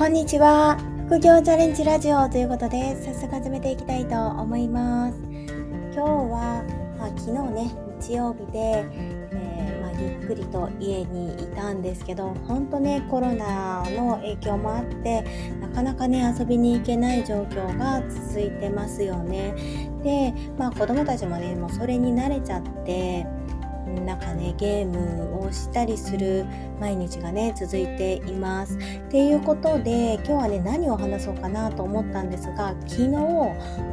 こんにちは。副業チャレンジラジオということで早速始めていきたいと思います。今日は、まあ、昨日ね日曜日で、えー、まあ、ゆっくりと家にいたんですけど本当ねコロナの影響もあってなかなかね遊びに行けない状況が続いてますよね。でまあ子供たちもねもうそれに慣れちゃってなんかねゲームをしたりする毎日がね続いています。っていうことで今日はね何を話そうかなと思ったんですが昨日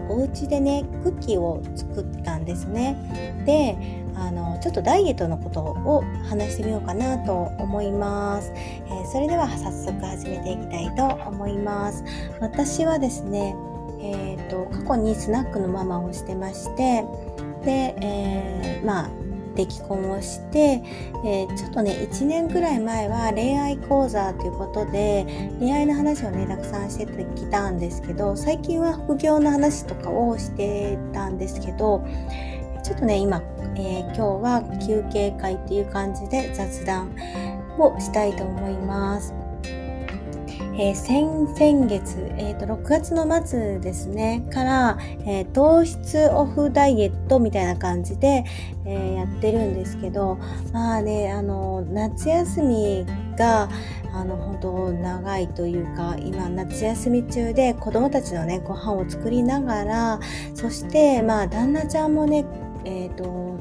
お家でねクッキーを作ったんですね。であのちょっとダイエットのことを話してみようかなと思います。えー、それでは早速始めていきたいと思います。私はですねえーと、過去にスナックのママをしてましてで、えー、まあで既婚をして、えー、ちょっとね1年ぐらい前は恋愛講座ということで恋愛の話をねたくさんしてきたんですけど最近は副業の話とかをしてたんですけどちょっとね今、えー、今日は休憩会っていう感じで雑談をしたいと思います。えー、先々月、えーと、6月の末ですねから、えー、糖質オフダイエットみたいな感じで、えー、やってるんですけどまあねあの夏休みがあの本当長いというか今夏休み中で子供たちのねご飯を作りながらそしてまあ旦那ちゃんもねえっ、と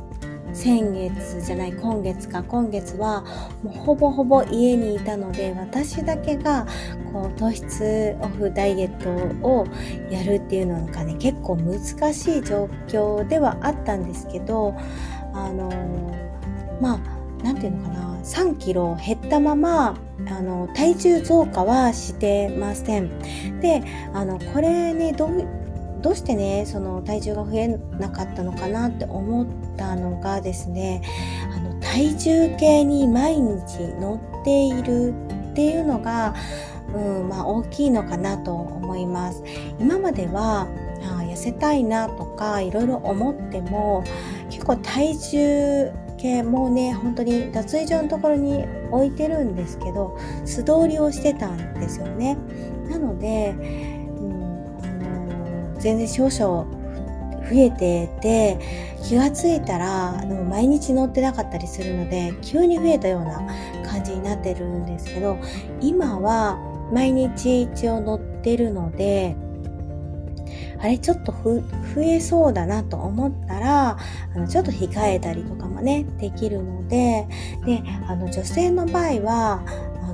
先月じゃない今月か今月はもうほぼほぼ家にいたので私だけがこう糖質オフダイエットをやるっていうのがね結構難しい状況ではあったんですけどあのまあ何て言うのかな3キロ減ったままあの体重増加はしてません。であのこれねどうどうしてねその体重が増えなかったのかなって思ったのがですねあの体重計に毎日乗っているっていうのが、うんまあ、大きいのかなと思います。今まではあ痩せたいなとかいろいろ思っても結構体重計もね本当に脱衣所のところに置いてるんですけど素通りをしてたんですよね。なので全然少々増えてて気がついたらでも毎日乗ってなかったりするので急に増えたような感じになってるんですけど今は毎日一応乗ってるのであれちょっと増えそうだなと思ったらあのちょっと控えたりとかもねできるのでであの女性の場合は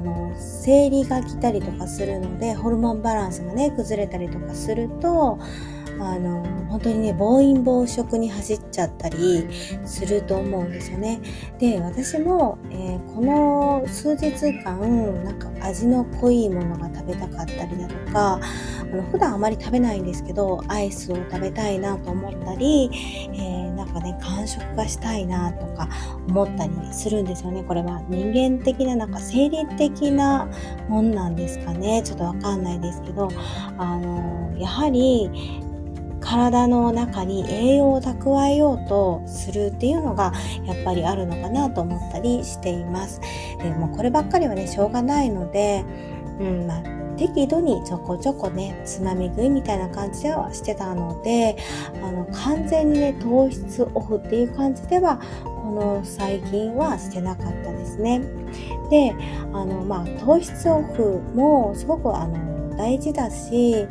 の生理が来たりとかするのでホルモンバランスがね崩れたりとかするとあの本当にね暴飲暴食に走っちゃったりすると思うんですよね。で私も、えー、この数日間なんか味の濃いものが食べたかったりだとかあの普段あまり食べないんですけどアイスを食べたいなと思ったり、えー、なんかね完食がしたいなとか思ったりするんですよね。これは人間的ななんか生理的なもんなんですかねちょっとわかんないですけどあのやはり体の中に栄養を蓄えようとするっていうのがやっぱりあるのかなと思ったりしています。でもこればっかりはねしょうがないので、うんまあ、適度にちょこちょこねつまみ食いみたいな感じではしてたのであの完全にね糖質オフっていう感じではこの最近はしてなかったですね。であのまあ糖質オフもすごくあの大事だし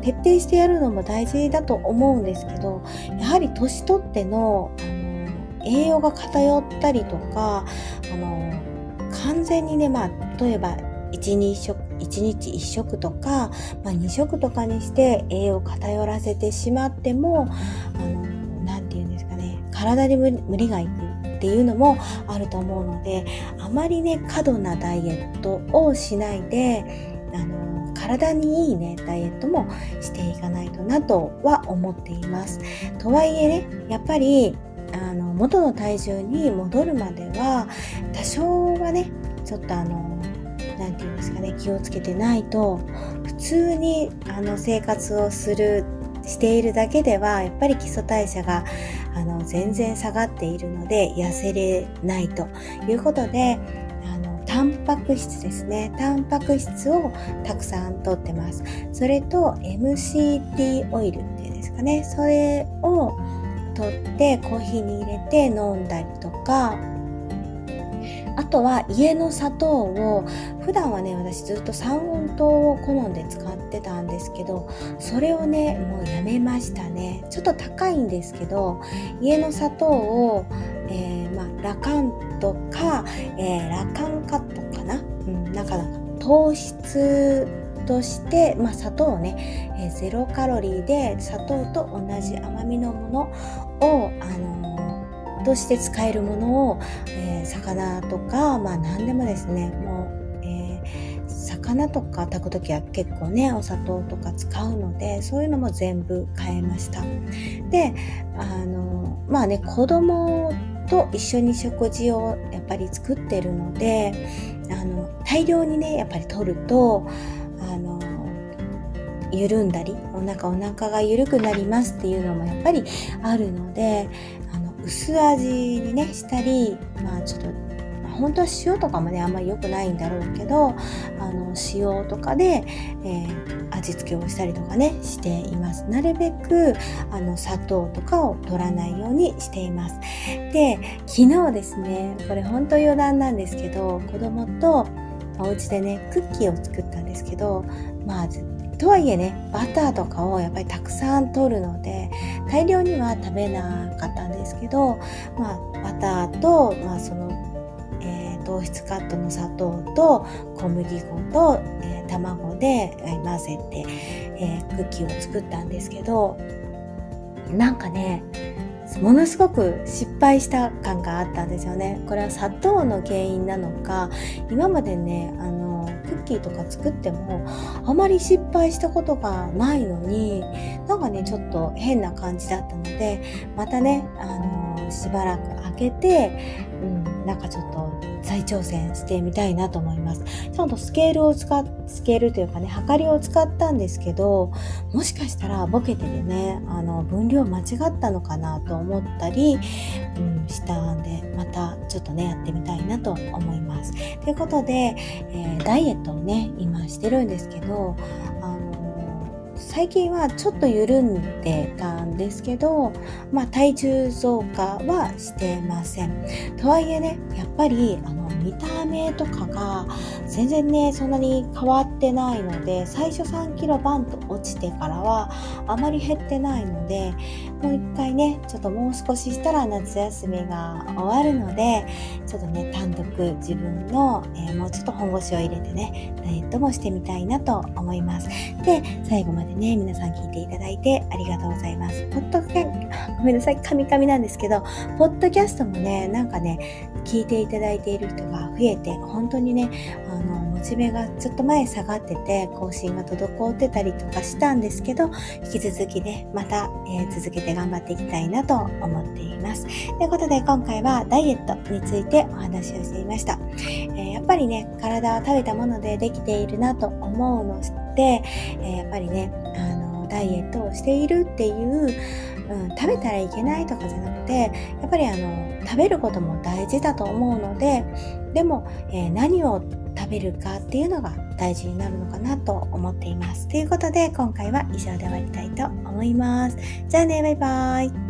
徹底してやるのも大事だと思うんですけどやはり年取ってのあの栄養が偏ったりとかあの完全にねまあ例えば1日1食 ,1 日1食とか、まあ、2食とかにして栄養を偏らせてしまっても何て言うんですかね体に無理がいくっていうのもあると思うのであまりね過度なダイエットをしないであの体にいいねダイエットもしていかないとなとは思っています。とはいえねやっぱりあの元の体重に戻るまでは多少はねちょっとあの何て言うんですかね気をつけてないと普通にあの生活をするしているだけではやっぱり基礎代謝があの全然下がっているので痩せれないということでパク質ですね。タンパク質をたくさんとってます。それと MCT オイルっていうんですかね。それを取ってコーヒーに入れて飲んだりとか。あとは家の砂糖を普段はね私ずっと三温糖を好んで使ってたんですけどそれをねもうやめましたね。ちょっと高いんですけど家の砂糖を、えー、まあ、ラカントか、えー、ラカンカットだかな、うん、なんか糖質として、まあ、砂糖をね、えー、ゼロカロリーで砂糖と同じ甘みのものを、あのー、として使えるものを、えー、魚とか、まあ、何でもですねもう、魚とか炊く時は結構ねお砂糖とか使うのでそういうのも全部変えました。であのまあね子供と一緒に食事をやっぱり作ってるのであの大量にねやっぱり取るとあの緩んだりお腹お腹が緩くなりますっていうのもやっぱりあるのであの薄味にねしたりまあちょっと本当は塩とかもねあんまり良くないんだろうけどあの塩とかで、えー、味付けをしたりとかねしています。なるべくあの砂糖とかを取らないようにしています。で昨日ですねこれ本当余談なんですけど子供とお家でねクッキーを作ったんですけどまあとはいえねバターとかをやっぱりたくさん取るので大量には食べなかったんですけど、まあ、バターと、まあ、その、糖質カットの砂糖と小麦粉と、えー、卵で混ぜて、えー、クッキーを作ったんですけどなんかねものすごく失敗した感があったんですよね。これは砂糖の原因なのか今までねあのクッキーとか作ってもあまり失敗したことがないのになんかねちょっと変な感じだったのでまたねあのしばらく開けて、うん、なんかちょっと再挑戦してみたいなと思います。ちゃんとスケールを使っ、スケールというかね、測りを使ったんですけど、もしかしたらボケてでね、あの、分量間違ったのかなと思ったり、うん、したんで、またちょっとね、やってみたいなと思います。ということで、えー、ダイエットをね、今してるんですけど、最近はちょっと緩んでたんですけど、まあ、体重増加はしてません。とはいえねやっぱりあの見た目とかが全然ねそんなに変わってないので最初3キロバンと落ちてからはあまり減ってないのでもう一回ねちょっともう少ししたら夏休みが終わるのでちょっとね単独自分の、えー、もうちょっと本腰を入れてねダイエットもしてみたいなと思います。で最後までね皆さん聞いていただいてありがとうございます。ポッドキャ ごめんなさいカミカミなんですけどポッドキャストもねなんかね聞いていただいている人が増えて本当にねあのモチベがちょっと前下がってて更新が滞ってたりとかしたんですけど引き続きねまた、えー、続けて頑張っていきたいなと思っています。ということで今回はダイエットについてお話をしていました、えー、やっぱりね体は食べたものでできているなと思うので、えー、やっぱりねあのダイエットをしているっていううん、食べたらいけないとかじゃなくてやっぱりあの食べることも大事だと思うのででも、えー、何を食べるかっていうのが大事になるのかなと思っています。ということで今回は以上で終わりたいと思います。じゃあね、バイバイ。